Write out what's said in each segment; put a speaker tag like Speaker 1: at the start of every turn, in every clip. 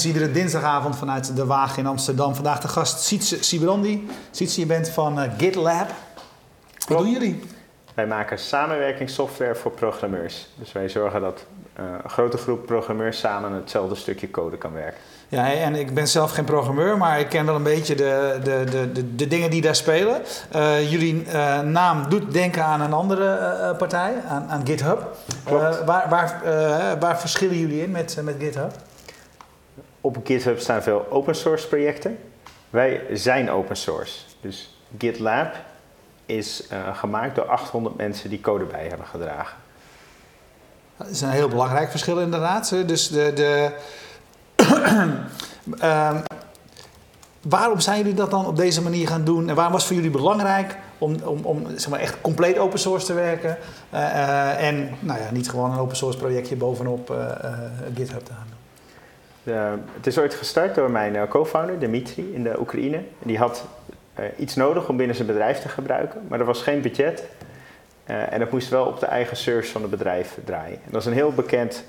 Speaker 1: Topnames, iedere dinsdagavond vanuit De Waag in Amsterdam. Vandaag de gast Sietse Sibrandi. Sietse, je bent van uh, GitLab. Wat doen jullie?
Speaker 2: Wij maken samenwerkingssoftware voor programmeurs. Dus wij zorgen dat uh, een grote groep programmeurs samen hetzelfde stukje code kan werken.
Speaker 1: Ja, en ik ben zelf geen programmeur, maar ik ken wel een beetje de, de, de, de, de dingen die daar spelen. Uh, jullie uh, naam doet denken aan een andere uh, partij, aan, aan GitHub. waar, waar, waar verschillen jullie in met, met GitHub?
Speaker 2: Op GitHub staan veel open source projecten. Wij zijn open source. Dus GitLab is gemaakt door 800 mensen die code bij hebben gedragen.
Speaker 1: Dat is een heel belangrijk verschil inderdaad. Dus de, de, uh, waarom zijn jullie dat dan op deze manier gaan doen? En waarom was het voor jullie belangrijk om, om, om zeg maar echt compleet open source te werken? Uh, uh, en nou ja, niet gewoon een open source projectje bovenop GitHub te gaan?
Speaker 2: De, het is ooit gestart door mijn co-founder Dimitri in de Oekraïne. Die had iets nodig om binnen zijn bedrijf te gebruiken, maar er was geen budget. en het moest wel op de eigen servers van het bedrijf draaien. En dat is een heel bekend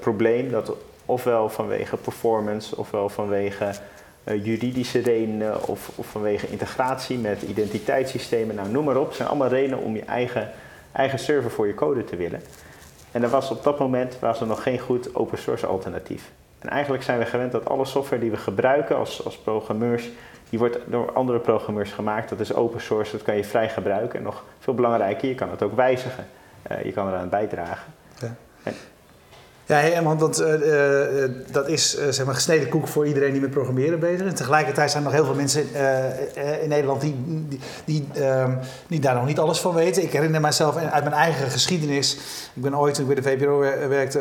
Speaker 2: probleem dat ofwel vanwege performance, ofwel vanwege juridische redenen of, of, vanwege integratie met identiteitssystemen. Nou, noem maar op. Zijn allemaal redenen om je eigen, eigen server voor je code te willen. En er was op dat moment was er nog geen goed open source alternatief. En eigenlijk zijn we gewend dat alle software die we gebruiken als, als programmeurs, die wordt door andere programmeurs gemaakt. Dat is open source, dat kan je vrij gebruiken. En nog veel belangrijker, je kan het ook wijzigen. Uh, je kan eraan bijdragen. Ja. En,
Speaker 1: ja, want dat, uh, uh, dat is uh, zeg maar gesneden koek voor iedereen die met programmeren bezig is. Tegelijkertijd zijn er nog heel veel mensen in Nederland die, ehm, die, daar nog niet alles van weten. Ik herinner mijzelf uit mijn eigen geschiedenis. Ik ben ooit, toen ik bij de VPRO werkte,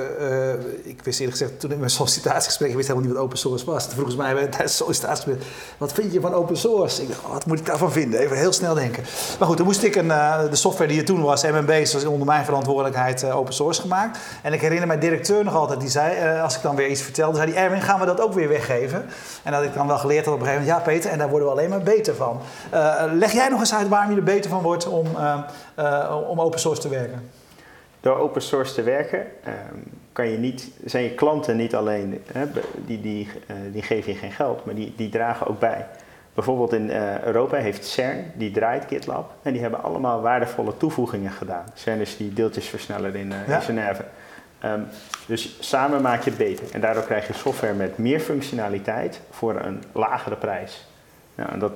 Speaker 1: ik wist eerlijk gezegd, toen in mijn sollicitatiegesprek, ik wist helemaal niet wat open source was. Toen vroegen ze mij tijdens het sollicitatiegesprek, wat vind je van open source? Ik dacht, oh, wat moet ik daarvan vinden? Even heel snel denken. Maar goed, toen moest ik een, de software die er toen was, MMB, was onder mijn verantwoordelijkheid open source gemaakt. En ik herinner mij directeur nog altijd, die zei, uh, als ik dan weer iets vertelde, zei hij, Erwin, gaan we dat ook weer weggeven? En dat ik dan wel geleerd had op een gegeven moment, ja Peter, en daar worden we alleen maar beter van. Uh, leg jij nog eens uit waarom je er beter van wordt om, uh, om open source te werken?
Speaker 2: Door open source te werken kan je niet, zijn je klanten niet alleen, hè, die, die, die geven je geen geld, maar die, die dragen ook bij. Bijvoorbeeld in Europa heeft CERN, die draait GitLab, en die hebben allemaal waardevolle toevoegingen gedaan. CERN is die deeltjesversneller in, ja. in Genève. Um, dus samen maak je het beter. En daardoor krijg je software met meer functionaliteit voor een lagere prijs. Ja, en dat,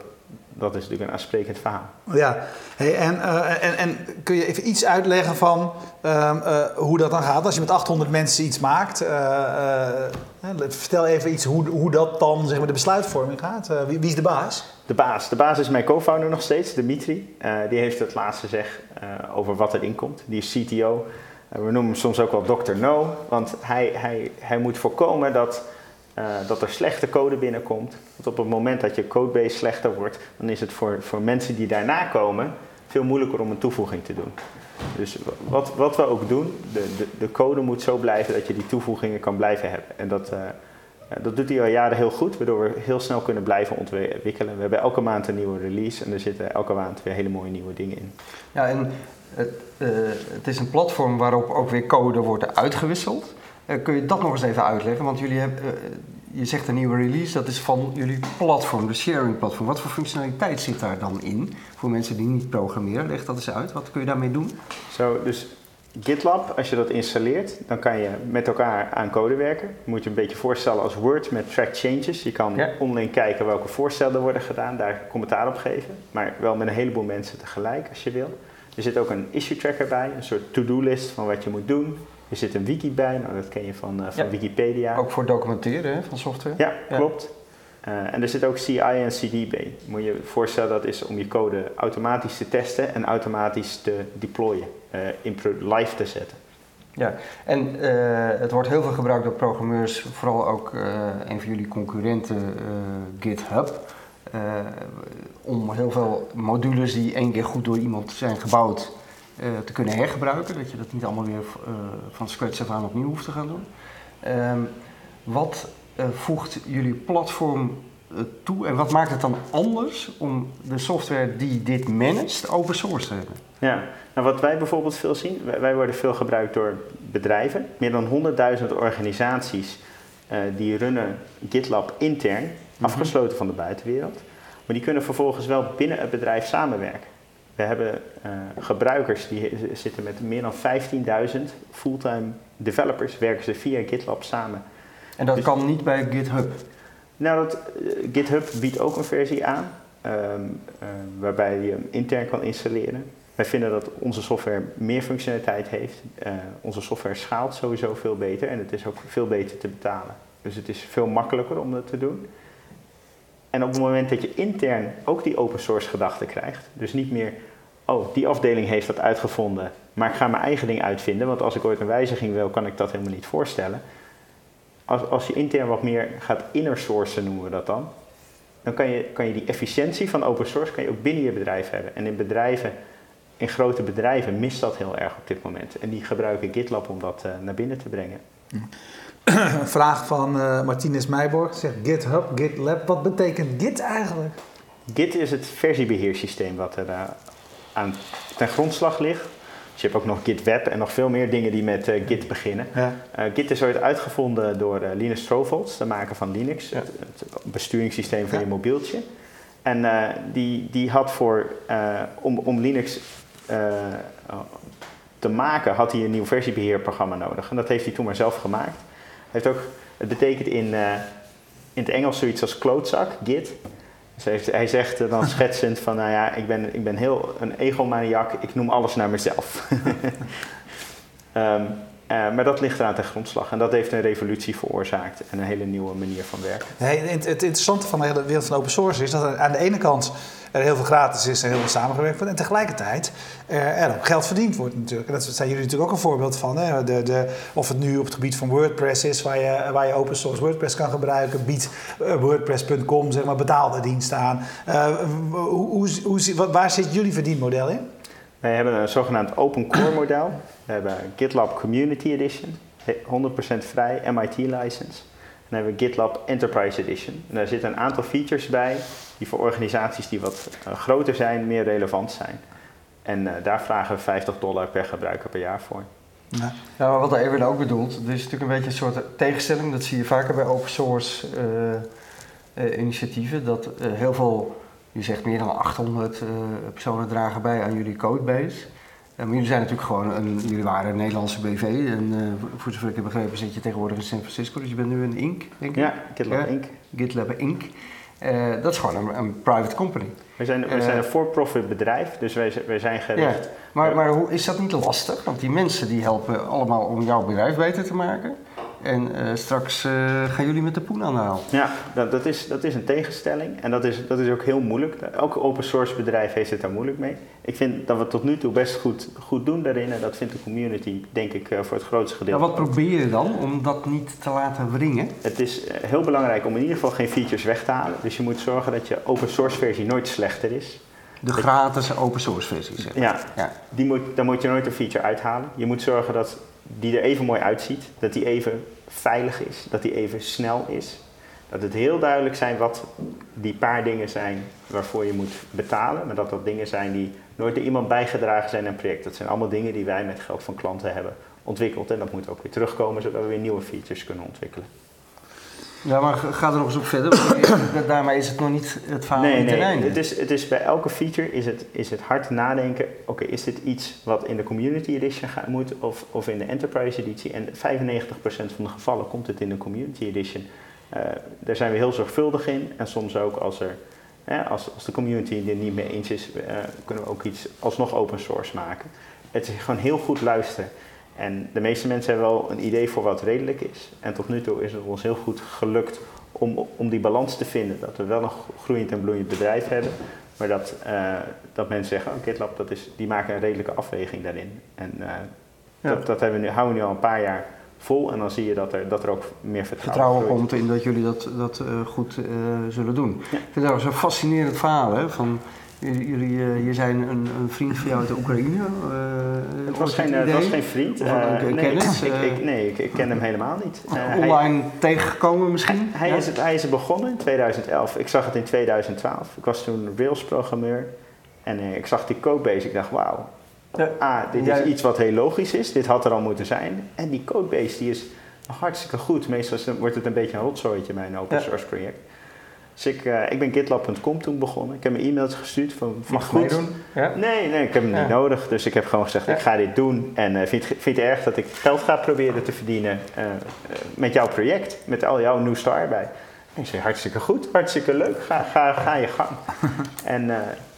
Speaker 2: dat is natuurlijk een aansprekend verhaal.
Speaker 1: Ja, hey, en, uh, en, en kun je even iets uitleggen van uh, uh, hoe dat dan gaat? Als je met 800 mensen iets maakt, vertel even iets hoe, hoe dat dan zeg maar, de besluitvorming gaat. Wie, wie, is de baas?
Speaker 2: De baas. De baas is mijn co-founder nog steeds, Dimitri. die heeft het laatste zeg over wat erin komt. Die is CTO. We noemen hem soms ook wel Dr. No, want hij, hij, hij moet voorkomen dat, uh, dat er slechte code binnenkomt. Want op het moment dat je codebase slechter wordt, dan is het voor, voor mensen die daarna komen veel moeilijker om een toevoeging te doen. Dus wat, wat we ook doen, de, de, de code moet zo blijven dat je die toevoegingen kan blijven hebben. En dat, uh, dat doet hij al jaren heel goed, waardoor we heel snel kunnen blijven ontwikkelen. We hebben elke maand een nieuwe release en er zitten elke maand weer hele mooie nieuwe dingen in.
Speaker 3: Ja, en het, uh, het, is een platform waarop ook weer code wordt uitgewisseld. Uh, kun je dat nog eens even uitleggen? Want jullie hebben, uh, je zegt een nieuwe release, dat is van jullie platform, de sharing platform. Wat voor functionaliteit zit daar dan in? Voor mensen die niet programmeren, leg dat eens uit. Wat kun je daarmee doen?
Speaker 2: Zo, dus GitLab, als je dat installeert, dan kan je met elkaar aan code werken. Je moet je een beetje voorstellen als Word met track changes. Je kan ja. online kijken welke voorstellen worden gedaan, daar commentaar op geven. Maar wel met een heleboel mensen tegelijk als je wil. Er zit ook een issue tracker bij, een soort to-do-list van wat je moet doen. Er zit een wiki bij, nou, dat ken je van, uh, van
Speaker 3: ja.
Speaker 2: Wikipedia.
Speaker 3: Ook voor documenteren hè, van software?
Speaker 2: Ja, ja. klopt. Uh, en er zit ook CI en CD bij. Moet je je voorstellen dat is om je code automatisch te testen en automatisch te deployen, uh, live te zetten.
Speaker 3: Ja, en het wordt heel veel gebruikt door programmeurs, vooral ook een van jullie concurrenten GitHub. Om heel veel modules die één keer goed door iemand zijn gebouwd te kunnen hergebruiken. Dat je dat niet allemaal weer van scratch af aan opnieuw hoeft te gaan doen. Um, wat voegt jullie platform toe en wat maakt het dan anders om de software die dit managt open source te hebben?
Speaker 2: Ja, nou wat wij bijvoorbeeld veel zien, wij, wij worden veel gebruikt door bedrijven. Meer dan 100.000 organisaties eh, die runnen GitLab intern, afgesloten van de buitenwereld. Maar die kunnen vervolgens wel binnen het bedrijf samenwerken. We hebben eh, gebruikers die zitten met meer dan 15.000 fulltime developers, werken ze via GitLab samen.
Speaker 3: En dat
Speaker 2: Dus-
Speaker 3: kan niet bij GitHub.
Speaker 2: Nou, dat, eh, GitHub biedt ook een versie aan, ehm, eh, waarbij je hem intern kan installeren. Wij vinden dat onze software meer functionaliteit heeft. Eh, onze software schaalt sowieso veel beter en het is ook veel beter te betalen. Dus het is veel makkelijker om dat te doen. En op het moment dat je intern ook die open source gedachte krijgt, dus niet meer, oh, die afdeling heeft dat uitgevonden, maar ik ga mijn eigen ding uitvinden, want als ik ooit een wijziging wil, kan ik dat helemaal niet voorstellen. Als, als je intern wat meer gaat inner sourcen, noemen we dat dan, dan kan je, kan je die efficiëntie van open source kan je ook binnen je bedrijf hebben. En in bedrijven, in grote bedrijven, mist dat heel erg op dit moment. En die gebruiken GitLab om dat eh, naar binnen te brengen.
Speaker 1: Een vraag van eh Martinez Meijborg. Zegt GitHub, GitLab. Wat betekent Git eigenlijk?
Speaker 2: Git is het versiebeheersysteem wat er eh, aan ten grondslag ligt. Dus je hebt ook nog Git Web en nog veel meer dingen die met eh, Git beginnen.
Speaker 1: Ja.
Speaker 2: Eh, Git is ooit uitgevonden door eh, Linus Torvalds, de maker van Linux,
Speaker 1: Ja.
Speaker 2: het, het besturingssysteem van
Speaker 1: Ja.
Speaker 2: je mobieltje. En die, die had voor, om, om Linux te maken, had hij een nieuw versiebeheerprogramma nodig. En dat heeft hij toen maar zelf gemaakt. Hij heeft ook, het betekent in, in het Engels zoiets als klootzak, Git. Dus hij, heeft- hij zegt dan schetsend van, nou ja, ik ben, ik ben heel een egomaniak, ik noem alles naar mezelf. Ehm, eh, maar dat ligt eraan ten grondslag en dat heeft een revolutie veroorzaakt en een hele nieuwe manier van werken.
Speaker 1: Het, interessante van de wereld van open source is dat er aan de ene kant er heel veel gratis is en heel veel samengewerkt wordt. En tegelijkertijd er, er ook geld verdiend wordt natuurlijk. Dat zijn jullie natuurlijk ook een voorbeeld van. Hè? De, de, of het nu op het gebied van WordPress is, waar je, waar je open source WordPress kan gebruiken, biedt eh, WordPress.com zeg maar, betaalde diensten aan. Eh, hoe, hoe, hoe, waar zit jullie verdienmodel in?
Speaker 2: Wij hebben een zogenaamd open core model. We hebben GitLab Community Edition, he- 100% vrij, MIT license. En dan hebben we GitLab Enterprise Edition. Daar zitten een aantal features bij die voor organisaties die wat eh, groter zijn, meer relevant zijn. En eh, daar vragen we 50 dollar per gebruiker per jaar voor.
Speaker 1: Ja.
Speaker 3: Maar wat Erwin ook bedoelt, er is natuurlijk een beetje een soort tegenstelling. Dat zie je vaker bij open source eh, eh, initiatieven. Dat eh, heel veel, je zegt meer dan 800 eh, personen dragen bij aan jullie codebase. Eh, maar jullie zijn natuurlijk gewoon een, jullie waren een Nederlandse BV. En eh, voor zover ik heb begrepen zit je tegenwoordig in San Francisco. Dus je bent nu een Inc, denk ik.
Speaker 2: Ja, GitLab
Speaker 3: Ja.
Speaker 2: Inc.
Speaker 3: GitLab Inc. Dat is gewoon een, een private company.
Speaker 2: We zijn, we zijn een for-profit bedrijf, dus wij, wij zijn gericht.
Speaker 3: Maar, maar hoe, is dat niet lastig? Want die mensen die helpen allemaal om jouw bedrijf beter te maken. En eh, straks eh, gaan jullie met de poen aan de haal.
Speaker 2: Ja, dat, dat, is, dat is een tegenstelling en dat is, dat is ook heel moeilijk. Elk open source bedrijf heeft het daar moeilijk mee. Ik vind dat we tot nu toe best goed, goed doen daarin en dat vindt de community, denk ik, eh, voor het grootste
Speaker 3: Ja,
Speaker 2: gedeelte.
Speaker 3: wat probeer je dan om dat niet te laten wringen?
Speaker 2: Het is heel belangrijk om in ieder geval geen features weg te halen. Dus je moet zorgen dat je open source versie nooit slechter is.
Speaker 3: De gratis open source versie, zeg maar.
Speaker 2: Ja,
Speaker 3: Ja.
Speaker 2: die moet, daar moet je nooit een feature uithalen. Je moet zorgen dat die er even mooi uitziet, dat die even veilig is, dat die even snel is. Dat het heel duidelijk zijn wat die paar dingen zijn waarvoor je moet betalen, maar dat dat dingen zijn die nooit door iemand bijgedragen zijn aan een project. Dat zijn allemaal dingen die wij met geld van klanten hebben ontwikkeld en dat moet ook weer terugkomen zodat we weer nieuwe features kunnen ontwikkelen.
Speaker 3: Ja, maar ga er nog eens op verder. want Daarmee is het nog niet het verhaal
Speaker 2: Nee,
Speaker 3: niet
Speaker 2: nee.
Speaker 3: einde.
Speaker 2: Het is, het is bij elke feature is het, is het hard nadenken. Oké, is dit iets wat in de Community Edition gaat, moet of, of in de Enterprise Editie? En 95% van de gevallen komt het in de Community Edition. Eh, daar zijn we heel zorgvuldig in. En soms ook als, er, hè, als, als de community er niet mee eens is, eh, kunnen we ook iets alsnog open source maken. Het is gewoon heel goed luisteren. En de meeste mensen hebben wel een idee voor wat redelijk is. En tot nu toe is het ons heel goed gelukt om, om die balans te vinden. Dat we wel een groeiend en bloeiend bedrijf hebben. Maar dat, eh, dat mensen zeggen, oh, GitLab, dat is, die maken een redelijke afweging daarin. En eh,
Speaker 3: Ja.
Speaker 2: dat, dat hebben we nu, houden we nu al een paar jaar vol. En dan zie je dat er, dat er ook meer vertrouwen,
Speaker 3: vertrouwen komt in dat jullie dat, dat eh, goed zullen doen.
Speaker 2: Ja.
Speaker 3: Ik vind dat zo'n fascinerend verhaal. Hè? Van, jullie, eh, je zijn een, een vriend van jou uit de Oekraïne. eh,
Speaker 2: Het was geen,
Speaker 3: het
Speaker 2: eh, was geen vriend.
Speaker 3: Of een- een
Speaker 2: nee,
Speaker 3: kennis,
Speaker 2: ik, ik, nee, ik, ken hem helemaal niet. Hij-
Speaker 3: Online tegengekomen misschien?
Speaker 2: Hij,
Speaker 3: Ja?
Speaker 2: is het, hij is begonnen in 2011. Ik zag het in 2012. Ik was toen Rails-programmeur. En ik zag die codebase. Ik dacht, wauw.
Speaker 3: Ja.
Speaker 2: A, dit is iets wat heel logisch is. Dit had er al moeten zijn. En die codebase die is Hartstikke goed. Meestal wordt het een beetje een rotzooitje bij een open source project. Dus ik, eh, ik ben gitlab.com toen begonnen. Ik heb mijn e-mails gestuurd van,
Speaker 3: Mag
Speaker 2: goed?
Speaker 3: meedoen? Ja?
Speaker 2: Nee, nee, ik heb hem niet nodig. Dus ik heb gewoon gezegd,
Speaker 3: Ja.
Speaker 2: ik ga dit doen. En eh, vind, het- vind je het erg dat ik geld ga proberen te verdienen eh, met jouw project? Met al jouw nieuw star erbij. En ik zei, hartstikke goed, hartstikke leuk. Ga, ga, ga je gang. en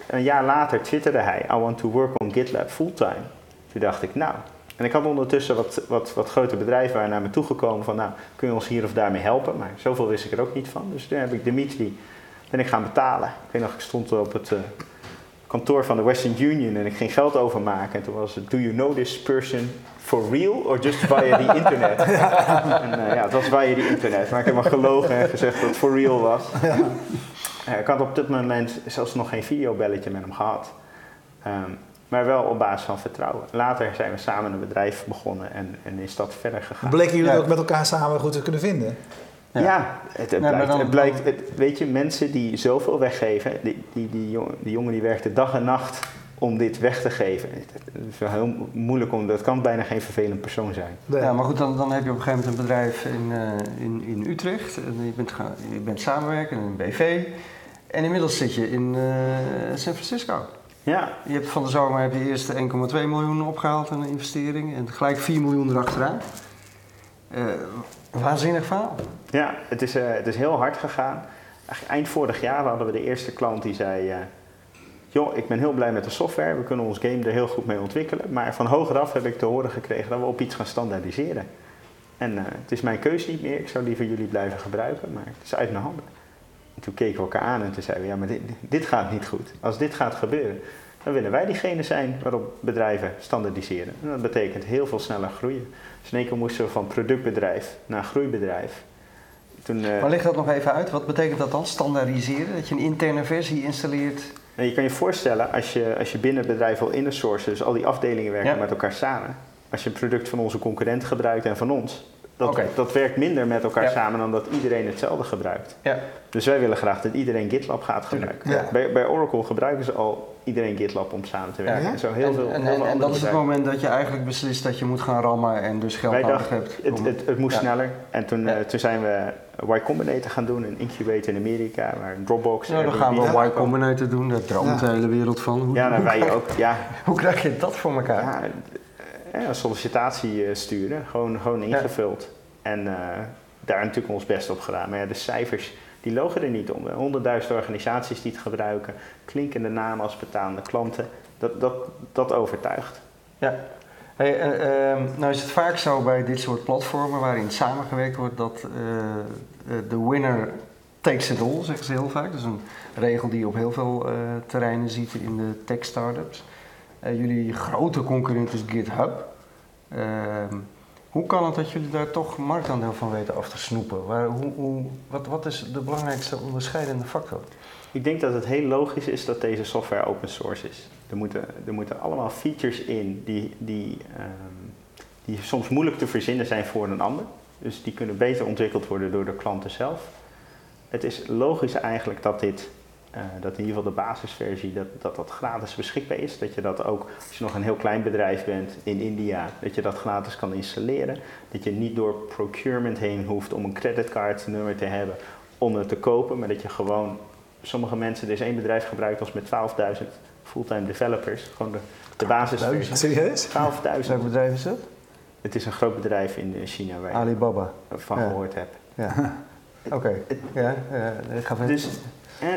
Speaker 2: een jaar later twitterde hij, I want to work on GitLab fulltime. Toen dacht ik, nou... En ik had ondertussen wat, wat, wat grote bedrijven waren naar me toegekomen van, nou, kun je ons hier of daarmee helpen? Maar zoveel wist ik er ook niet van. Dus toen heb ik Dimitri, ben ik gaan betalen. Ik weet nog, ik stond op het eh, kantoor van de Western Union en ik ging geld overmaken. En toen was het, do you know this person for real or just via the internet? En eh, ja, het was via the internet. Maar ik heb maar gelogen en gezegd dat het for real was. Eh, ik had op dit moment zelfs nog geen videobelletje met hem gehad. Ehm, maar wel op basis van vertrouwen. Later zijn we samen een bedrijf begonnen en, en is dat verder gegaan.
Speaker 1: Bleken jullie
Speaker 3: Ja.
Speaker 1: ook met elkaar samen goed te kunnen vinden?
Speaker 3: Ja.
Speaker 2: Ja, het, het blijkt,
Speaker 3: dan-
Speaker 2: het blijkt het- weet je, mensen die zoveel weggeven, die, die, die, jongen, die jongen die werkte dag en nacht om dit weg te geven. Het, is wel heel moeilijk om, dat kan bijna geen vervelend persoon zijn.
Speaker 1: Nee.
Speaker 3: Ja, maar goed, dan, dan heb je op een gegeven moment een bedrijf in, eh, in, in Utrecht. En je bent, gaan, je bent samenwerken in een BV. En inmiddels zit je in eh, San Francisco.
Speaker 2: Ja,
Speaker 3: Je hebt van de zomer heb je eerst 1,2 miljoen opgehaald aan een investering. En gelijk 4 miljoen erachteraan. Eh waanzinnig verhaal.
Speaker 2: ja het, is, eh, het is heel hard gegaan. Eigenlijk eind vorig jaar hadden we de eerste klant die zei... eh, joh, ik ben heel blij met de software, we kunnen ons game er heel goed mee ontwikkelen. Maar van hogeraf heb ik te horen gekregen dat we op iets gaan standaardiseren. En het is mijn keuze niet meer, ik zou liever jullie blijven gebruiken, maar het is uit mijn handen. En toen keken we elkaar aan en toen zeiden we, ja, maar dit, dit gaat niet goed. Als dit gaat gebeuren, dan willen wij diegene zijn waarop bedrijven standaardiseren. En dat betekent heel veel sneller groeien. Dus in één keer moesten we van productbedrijf naar groeibedrijf. Toen, eh,
Speaker 3: Maar leg dat nog even uit. Wat betekent dat dan? Standaardiseren? Dat je een interne versie installeert?
Speaker 2: Nou, je kan je voorstellen, als je, als je binnen het bedrijf wil inner sourcen, dus al die afdelingen werken
Speaker 3: Ja.
Speaker 2: met elkaar samen. Als je een product van onze concurrent gebruikt en van ons, dat, dat werkt minder met elkaar
Speaker 3: Ja.
Speaker 2: samen dan dat iedereen hetzelfde gebruikt.
Speaker 3: Ja.
Speaker 2: Dus wij willen graag dat iedereen GitLab gaat gebruiken.
Speaker 1: Ja.
Speaker 2: Bij, bij Oracle gebruiken ze al iedereen GitLab om samen te werken. En zo heel
Speaker 3: en,
Speaker 2: veel,
Speaker 3: en, en, dat is het moment dat je eigenlijk beslist dat je moet gaan rammen en dus geld
Speaker 2: Wij
Speaker 3: nodig
Speaker 2: dachten,
Speaker 3: hebt.
Speaker 2: het, het, het moest sneller. En toen, eh, toen zijn we Y Combinator gaan doen, een incubator in Amerika, waar Dropbox...
Speaker 3: nou, dan gaan we Y Combinator doen, daar droomt de hele wereld van. Hoe,
Speaker 2: Ja, nou, wij ook. Ja,
Speaker 3: hoe krijg je dat voor elkaar?
Speaker 2: Ja, eh, een sollicitatie eh, sturen, gewoon, gewoon ingevuld. En eh, daar natuurlijk ons best op gedaan. Maar ja, de cijfers, die logen er niet om. Honderdduizend organisaties die het gebruiken, klinkende namen als betalende klanten. Dat, dat, dat overtuigt.
Speaker 3: Ja. Hey, eh, ehm, nou is het vaak zo bij dit soort platformen waarin samengewerkt wordt dat eh, eh, de winner takes it all, zeggen ze heel vaak. Dat is een regel die je op heel veel eh, terreinen ziet in de tech startups. Eh, jullie grote concurrent is GitHub. Ehm, hoe kan het dat jullie daar toch marktaandeel van weten af te snoepen? Waar, hoe, hoe, wat, wat is de belangrijkste onderscheidende factor?
Speaker 2: Ik denk dat het heel logisch is dat deze software open source is. Er moeten, er moeten allemaal features in die, die, ehm, die soms moeilijk te verzinnen zijn voor een ander. Dus die kunnen beter ontwikkeld worden door de klanten zelf. Het is logisch eigenlijk dat dit, eh, dat in ieder geval de basisversie, dat, dat dat gratis beschikbaar is. Dat je dat ook, als je nog een heel klein bedrijf bent in India, dat je dat gratis kan installeren. Dat je niet door procurement heen hoeft om een creditcardnummer te hebben om het te kopen, maar dat je gewoon sommige mensen, er is één bedrijf gebruikt als met 12.000 fulltime developers. Gewoon de, de basisversie.
Speaker 1: Serieus?
Speaker 2: 12.000.
Speaker 3: Welk bedrijf is dat?
Speaker 2: Het is een groot bedrijf in China waar
Speaker 3: Alibaba.
Speaker 2: van
Speaker 3: Ja.
Speaker 2: gehoord hebt.
Speaker 3: Ja. Oké. Ja, eh, ik ga verder.
Speaker 2: Dus eh,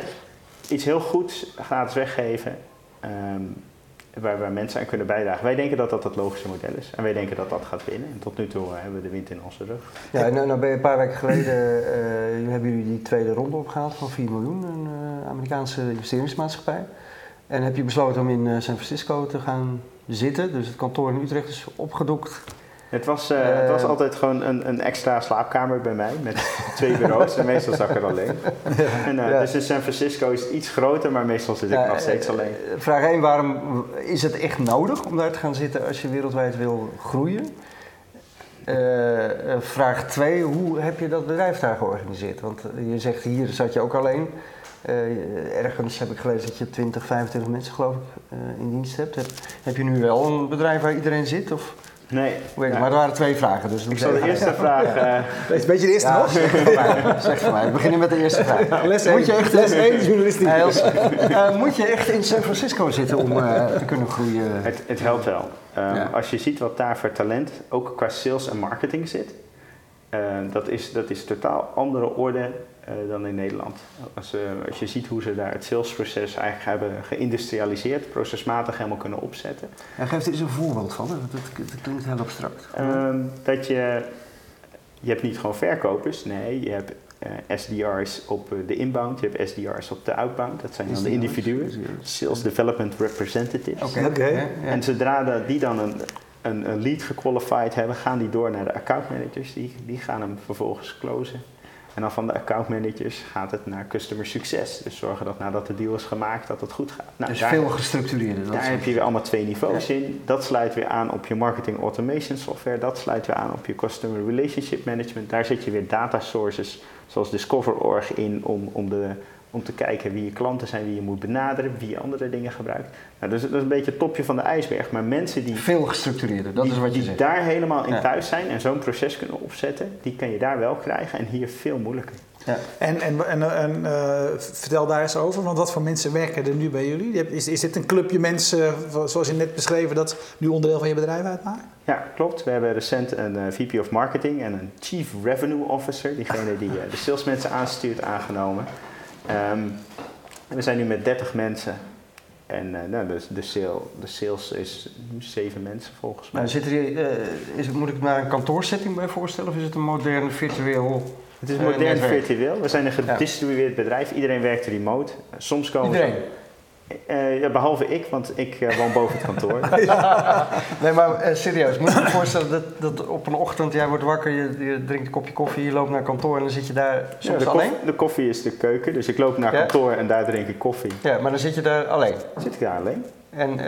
Speaker 2: iets heel goeds gratis weggeven, ehm, waar, waar mensen aan kunnen bijdragen. Wij denken dat dat het logische model is en wij denken dat dat gaat winnen. En tot nu toe eh, hebben we de wind in onze rug.
Speaker 3: Ja, nou, nou ben je een paar weken geleden eh, hebben jullie die tweede ronde opgehaald van 4 miljoen, een Amerikaanse investeringsmaatschappij. En heb je besloten om in San Francisco te gaan zitten. Dus het kantoor in Utrecht is opgedoekt.
Speaker 2: Het was, eh, het was
Speaker 3: Eh.
Speaker 2: altijd gewoon een, een extra slaapkamer bij mij met twee bureaus en meestal zat ik er alleen. En, eh,
Speaker 3: Ja.
Speaker 2: Dus in San Francisco is het iets groter, maar meestal zit ik nog steeds alleen.
Speaker 3: Vraag 1, waarom is het echt nodig om daar te gaan zitten als je wereldwijd wil groeien? Vraag 2, hoe heb je dat bedrijf daar georganiseerd? Want je zegt hier zat je ook alleen. Ergens heb ik gelezen dat je 20, 25 mensen geloof ik in dienst hebt. Heb, heb je nu wel een bedrijf waar iedereen zit? Of?
Speaker 2: Nee.
Speaker 3: Maar er waren twee vragen, dus
Speaker 2: Ik zal de eerste vraag... eh,
Speaker 1: Weet je de eerste nog?
Speaker 3: zeg voor mij. Zeg voor mij. We beginnen met de eerste vraag.
Speaker 1: Les
Speaker 3: Moet
Speaker 1: 1,
Speaker 3: je echt-
Speaker 1: les 1 journalistiek.
Speaker 3: Eh, moet je echt in San Francisco zitten om eh, te kunnen groeien?
Speaker 2: Het, het helpt wel. Um,
Speaker 3: Ja.
Speaker 2: Als je ziet wat daar voor talent ook qua sales en marketing zit, uh, dat, is, dat is totaal andere orde uh, dan in Nederland. Als, uh, als je ziet hoe ze daar het salesproces eigenlijk hebben geïndustrialiseerd, procesmatig helemaal kunnen opzetten.
Speaker 3: Ja, geef er eens een voorbeeld van, dat, dat, dat klinkt heel abstract.
Speaker 2: Um, dat je, je hebt niet gewoon verkopers, nee, je hebt uh, SDR's op uh, de inbound, je hebt SDR's op de outbound. Dat zijn dan de individuen, Sales Development Representatives.
Speaker 3: Oké. Okay. Okay.
Speaker 2: En zodra die dan een, een, een lead gequalified hebben, gaan die door naar de account managers. Die, die gaan hem vervolgens closen. En dan van de account managers gaat het naar customer succes. Dus zorgen dat nadat de deal is gemaakt, dat het goed gaat. Nou,
Speaker 3: dus
Speaker 2: daar,
Speaker 3: veel gestructureerder.
Speaker 2: Daar heb je weer allemaal twee niveaus ja. in. Dat sluit weer aan op je marketing automation software. Dat sluit weer aan op je customer relationship management. Daar zet je weer data sources zoals Discover.org in om, om, de, om te kijken wie je klanten zijn, wie je moet benaderen, wie je andere dingen gebruikt. Nou, dus dat is een beetje het topje van de ijsberg. Maar mensen die...
Speaker 3: Veel gestructureerder, dat
Speaker 2: die,
Speaker 3: is wat je
Speaker 2: die
Speaker 3: zegt.
Speaker 2: daar helemaal in ja. thuis zijn en zo'n proces kunnen opzetten, die kan je daar wel krijgen en hier veel moeilijker.
Speaker 1: Ja. En, en, en, en uh, vertel daar eens over, want wat voor mensen werken er nu bij jullie? Is, is dit een clubje mensen, zoals je net beschreven, dat nu onderdeel van je bedrijf uitmaakt?
Speaker 2: Ja, klopt. We hebben recent een uh, VP of Marketing en een Chief Revenue Officer, diegene die uh, de salesmensen aanstuurt, aangenomen. Um, we zijn nu met 30 mensen en nou, de, de, sale, de sales is nu zeven mensen volgens mij.
Speaker 3: Nou, zit er, uh, is het, moet ik me daar een kantoorsetting bij voorstellen of is het een modern virtueel
Speaker 2: het is modern uh, virtueel. We zijn een gedistribueerd bedrijf. Iedereen werkt remote. Soms komen
Speaker 3: Iedereen?
Speaker 2: Uh, ja, behalve ik, want ik uh, woon boven het kantoor.
Speaker 3: nee, maar uh, serieus, moet je je voorstellen dat, dat op een ochtend jij wordt wakker, je, je, drinkt een kopje koffie, je loopt naar kantoor en dan zit je daar soms
Speaker 2: ja, de
Speaker 3: alleen?
Speaker 2: Koffie, de koffie is de keuken, dus ik loop naar kantoor en daar drink ik koffie.
Speaker 3: Ja, maar dan zit je daar alleen?
Speaker 2: Zit ik daar alleen.
Speaker 3: En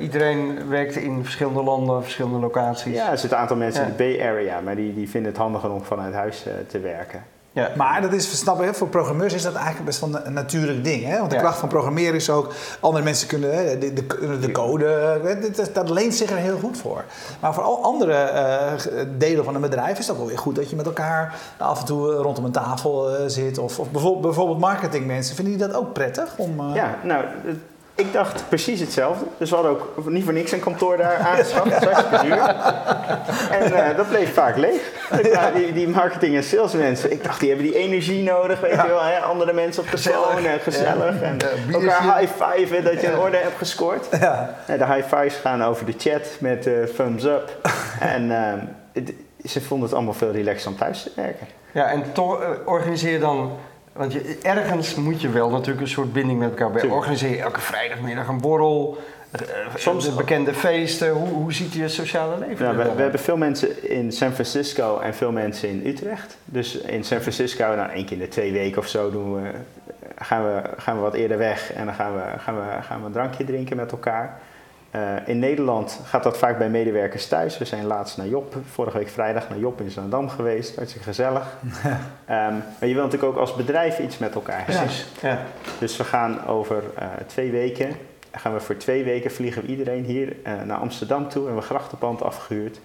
Speaker 3: iedereen werkt in verschillende landen, verschillende locaties?
Speaker 2: Ja, er zitten een aantal mensen in de Bay Area, maar die, die vinden het handiger om vanuit huis te werken.
Speaker 1: Ja. Maar dat is, snap je, voor programmeurs is dat eigenlijk best wel een natuurlijk ding. Hè? Want de ja. kracht van programmeren is ook, andere mensen kunnen de, de, de code, dat, dat leent zich er heel goed voor. Maar voor al andere uh, delen van een bedrijf is ook wel weer goed dat je met elkaar af en toe rondom een tafel uh, zit. Of, of bijvoorbeeld, bijvoorbeeld marketingmensen, vinden die dat ook prettig? Om, uh...
Speaker 2: Ja, nou, ik dacht precies hetzelfde. Dus we hadden ook niet voor niks een kantoor daar aangeschaft. Dat duur. En uh, dat bleef vaak leeg. Ja. Die, die marketing- en salesmensen, ik dacht die hebben die energie nodig, weet je wel. Hè? Andere mensen op de phone, gezellig. Ja. En ja, elkaar high-fiven dat je een orde hebt gescoord. Ja. De high-fives gaan over de chat met uh, thumbs up. en uh, het, ze vonden het allemaal veel relaxer om thuis te werken.
Speaker 3: Ja, en toch organiseer dan want je, ergens moet je wel natuurlijk een soort binding met elkaar bij. Organiseer je elke vrijdagmiddag een borrel, uh, soms de bekende feesten. Hoe, hoe ziet je sociale leven
Speaker 2: nou, we, we, hebben veel mensen in San Francisco en veel mensen in Utrecht. Dus in San Francisco, nou één keer in de twee weken of zo, doen we, gaan, we, gaan we wat eerder weg en dan gaan we, gaan we, gaan we een drankje drinken met elkaar. Uh, in Nederland gaat dat vaak bij medewerkers thuis. We zijn laatst naar Job, vorige week vrijdag naar Job in Zandam geweest. Hartstikke gezellig. um, maar je wilt natuurlijk ook als bedrijf iets met elkaar.
Speaker 3: Precies. Ja.
Speaker 2: Dus we gaan over uh, twee weken, gaan we voor twee weken vliegen we iedereen hier uh, naar Amsterdam toe. En we grachtenpand afgehuurd.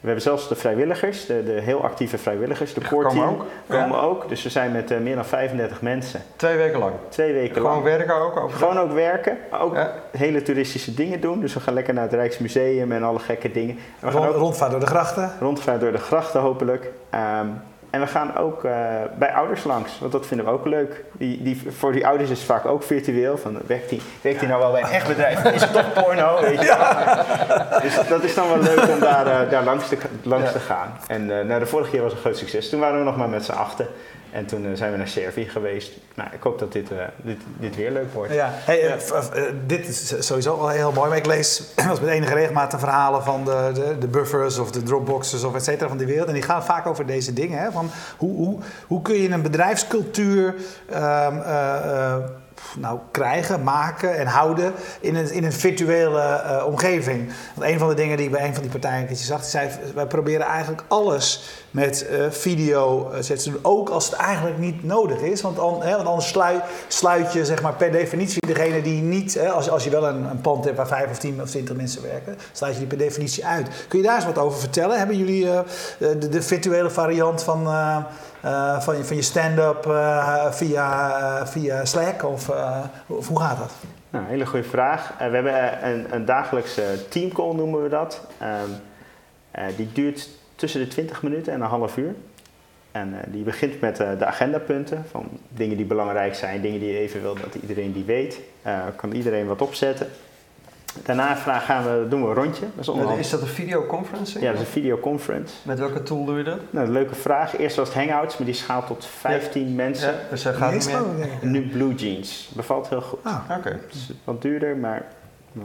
Speaker 2: We hebben zelfs de vrijwilligers, de, de heel actieve vrijwilligers, de core team,
Speaker 3: ook.
Speaker 2: komen
Speaker 3: ja.
Speaker 2: ook. Dus we zijn met uh, meer dan 35 mensen.
Speaker 3: Twee weken lang?
Speaker 2: Twee weken
Speaker 3: Gewoon
Speaker 2: lang.
Speaker 3: werken ook? Overdag?
Speaker 2: Gewoon ook werken, maar ook ja. hele toeristische dingen doen. Dus we gaan lekker naar het Rijksmuseum en alle gekke dingen.
Speaker 1: En we gaan ook rondvaart door de grachten?
Speaker 2: Rondvaart door de grachten hopelijk. Um, en we gaan ook uh, bij ouders langs, want dat vinden we ook leuk. Die, die, voor die ouders is het vaak ook virtueel. Van, werkt hij werkt die nou wel bij een echt bedrijf? Is het toch porno? Weet je? Ja. Dus dat is dan wel leuk om daar, uh, daar langs, te, langs ja. te gaan. En uh, nou, de vorige keer was een groot succes. Toen waren we nog maar met z'n achten. En toen uh, zijn we naar Servië geweest. Nou, ik hoop dat dit, uh, dit, dit weer leuk wordt.
Speaker 1: Ja, hey, uh, dit is sowieso al heel mooi. Maar ik lees als met enige regelmaat de verhalen van de, de, de buffers of de dropboxes of et cetera van die wereld. En die gaan vaak over deze dingen. Hè? Van hoe, hoe, hoe kun je een bedrijfscultuur um, nou, krijgen, maken en houden in een, in een virtuele eh, omgeving. Want een van de dingen die ik bij een van die partijen een keertje zag, die zei, wij proberen eigenlijk alles met uh, video uh, te doen, ook als het eigenlijk niet nodig is. Want, an, hè, anders sluit, sluit, je zeg maar, per definitie degene die niet, hè, als, als je wel een, een, pand hebt waar vijf of tien of twintig mensen werken, sluit je die per definitie uit. Kun je daar eens wat over vertellen? Hebben jullie uh, de, de, virtuele variant van, van, van je stand-up via, via Slack of, of, hoe gaat dat?
Speaker 2: Nou, hele goede vraag. we hebben een, een dagelijkse teamcall noemen we dat. Um, die duurt tussen de 20 minuten en een half uur. En uh, die begint met uh, de agendapunten van dingen die belangrijk zijn, dingen die je even wil dat iedereen die weet. Uh, kan iedereen wat opzetten. Daarna gaan we, doen we een rondje.
Speaker 3: Dat is, is, dat een videoconference?
Speaker 2: Ja, dat is een videoconference.
Speaker 3: Met welke tool doe je dat?
Speaker 2: Nou, leuke vraag. Eerst was het Hangouts, maar die schaalt tot 15
Speaker 3: ja.
Speaker 2: mensen.
Speaker 3: Ja, dus hij gaat
Speaker 1: niet
Speaker 3: meer.
Speaker 2: Nu Blue Jeans. Bevalt heel goed.
Speaker 3: Ah, oké. Okay.
Speaker 2: Het is wat duurder, maar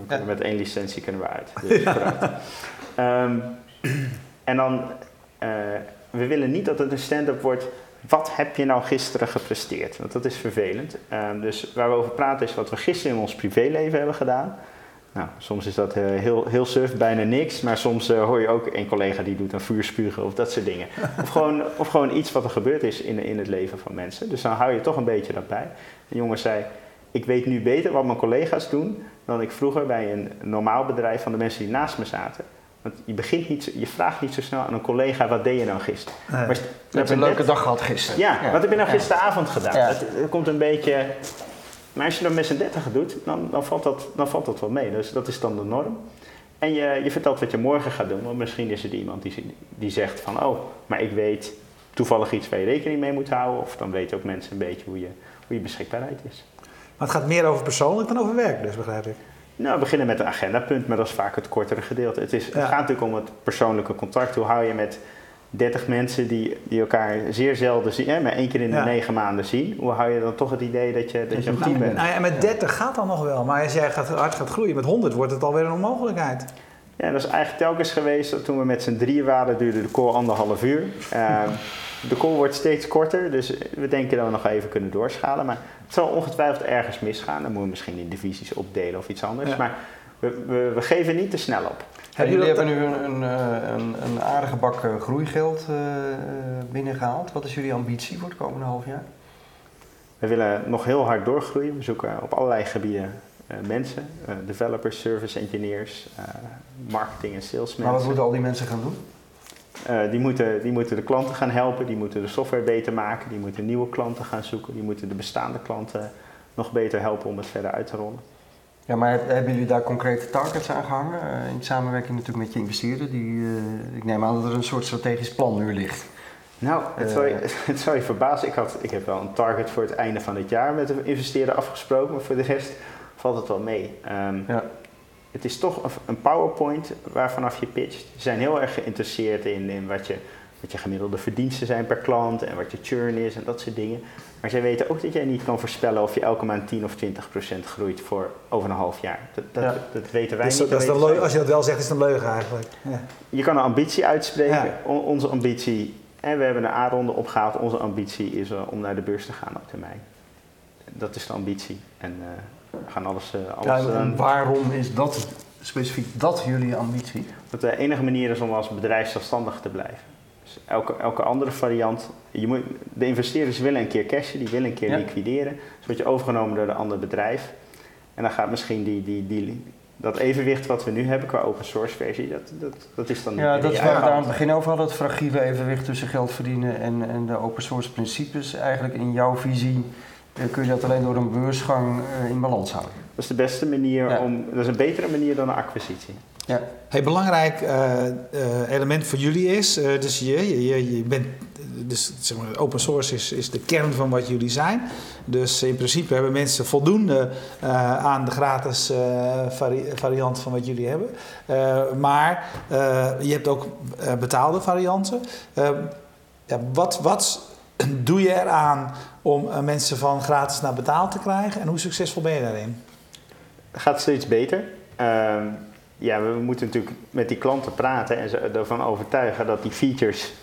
Speaker 2: ja. met één licentie kunnen we uit. Dus um, en dan, uh, we willen niet dat het een stand-up wordt. Wat heb je nou gisteren gepresteerd? Want dat is vervelend. Uh, dus waar we over praten is wat we gisteren in ons privéleven hebben gedaan. Nou, soms is dat uh, heel, heel surf, bijna niks. Maar soms hoor je ook een collega die doet een vuurspugen of dat soort dingen. Of gewoon, of gewoon iets wat er gebeurd is in, in het leven van mensen. Dus dan hou je toch een beetje dat bij. Een jongen zei, ik weet nu beter wat mijn collega's doen... dan ik vroeger bij een normaal bedrijf van de mensen die naast me zaten... Want je, begint niet, je vraagt niet zo snel aan een collega, wat deed je nou gisteren?
Speaker 3: Nee. Maar, je hebt een leuke net, dag gehad gisteren.
Speaker 2: Ja, ja, wat heb je nou gisteravond ja. gedaan? Ja. Het, het, komt een beetje... Maar als je dat met z'n dertig doet, dan, dan, valt dat, dan valt dat wel mee. Dus dat is dan de norm. En je, je vertelt wat je morgen gaat doen. Want misschien is er iemand die, die zegt van... Oh, maar ik weet toevallig iets waar je rekening mee moet houden. Of dan weten ook mensen een beetje hoe je, hoe je beschikbaarheid is.
Speaker 1: Maar het gaat meer over persoonlijk dan over werk dus, begrijp ik.
Speaker 2: Nou, we beginnen met een agendapunt, maar dat is vaak het kortere gedeelte. Het, is, het gaat natuurlijk om het persoonlijke contact. Hoe hou je met 30 mensen die, die elkaar zeer zelden zien, hè, maar één keer in de ja. negen maanden zien. Hoe hou je dan toch het idee dat je, dat je een team bent?
Speaker 1: Nou ja, met 30 gaat dan nog wel, maar als jij gaat, hard gaat groeien, met 100 wordt het alweer een onmogelijkheid.
Speaker 2: Ja, dat is eigenlijk telkens geweest dat toen we met z'n drieën waren, duurde de call anderhalf uur. Uh, de call wordt steeds korter, dus we denken dat we nog even kunnen doorschalen. Maar het zal ongetwijfeld ergens misgaan. Dan moeten we misschien in divisies opdelen of iets anders. Ja. Maar we, we, we, geven niet te snel op.
Speaker 3: Ja, jullie hebben nu een, een, een, een aardige bak groeigeld uh, binnengehaald. Wat is jullie ambitie voor het komende half jaar?
Speaker 2: We willen nog heel hard doorgroeien. We zoeken op allerlei gebieden uh, mensen. Uh, developers, service engineers, marketing en sales mensen.
Speaker 3: Maar wat moeten al die mensen gaan doen?
Speaker 2: Uh, die, moeten, die moeten de klanten gaan helpen, die moeten de software beter maken, die moeten nieuwe klanten gaan zoeken, die moeten de bestaande klanten nog beter helpen om het verder uit te rollen.
Speaker 3: Ja, maar hebben jullie daar concrete targets aan gehangen? Uh, in samenwerking natuurlijk met je investeerder. Die, uh, ik neem aan dat er een soort strategisch plan nu ligt.
Speaker 2: Nou, het zou, je, het je verbazen. Ik, had, ik heb wel een target voor het einde van het jaar met de investeerder afgesproken, maar voor de rest valt het wel mee. Um, ja het is toch een PowerPoint waarvanaf je pitcht. Ze zijn heel erg geïnteresseerd in, in wat, je, wat je gemiddelde verdiensten zijn per klant en wat je churn is en dat soort dingen. Maar zij weten ook dat jij niet kan voorspellen of je elke maand 10 of 20 procent groeit voor over een half jaar. Dat, dat, ja. dat weten wij
Speaker 1: dus
Speaker 2: niet.
Speaker 1: Dat is
Speaker 2: leugen,
Speaker 1: als je dat wel zegt, is het een leugen eigenlijk. Ja.
Speaker 2: Je kan een ambitie uitspreken. Ja. Onze ambitie, en we hebben een A-ronde opgehaald, onze ambitie is uh, om naar de beurs te gaan op termijn. Dat is de ambitie. En, uh, we gaan alles, uh, alles
Speaker 3: ja, en waarom is dat specifiek dat jullie ambitie?
Speaker 2: Dat de enige manier is om als bedrijf zelfstandig te blijven. Dus elke, elke andere variant, je moet, de investeerders willen een keer cashen, die willen een keer ja. liquideren. Dus word je overgenomen door een ander bedrijf. En dan gaat misschien die, die, die, dat evenwicht wat we nu hebben qua open source versie, dat, dat, dat is dan
Speaker 3: Ja, dat is waar we daar aan het begin over hadden, het fragiele evenwicht tussen geld verdienen en, en de open source principes. Eigenlijk in jouw visie kun je dat alleen door een beursgang uh, in balans houden.
Speaker 2: Dat is de beste manier ja. om, dat is een betere manier dan een acquisitie.
Speaker 1: Ja. Hey, belangrijk uh, uh, element voor jullie is, dus je, je, je bent, dus zeg maar, open source is, is de kern van wat jullie zijn. Dus in principe hebben mensen voldoende aan de gratis vari variant van wat jullie hebben. maar je hebt ook betaalde varianten. ja, wat, wat doe je eraan om uh, mensen van gratis naar betaald te krijgen? En hoe succesvol ben je daarin?
Speaker 2: Het gaat steeds beter. Uh, ja, we moeten natuurlijk met die klanten praten en ze ervan overtuigen dat die features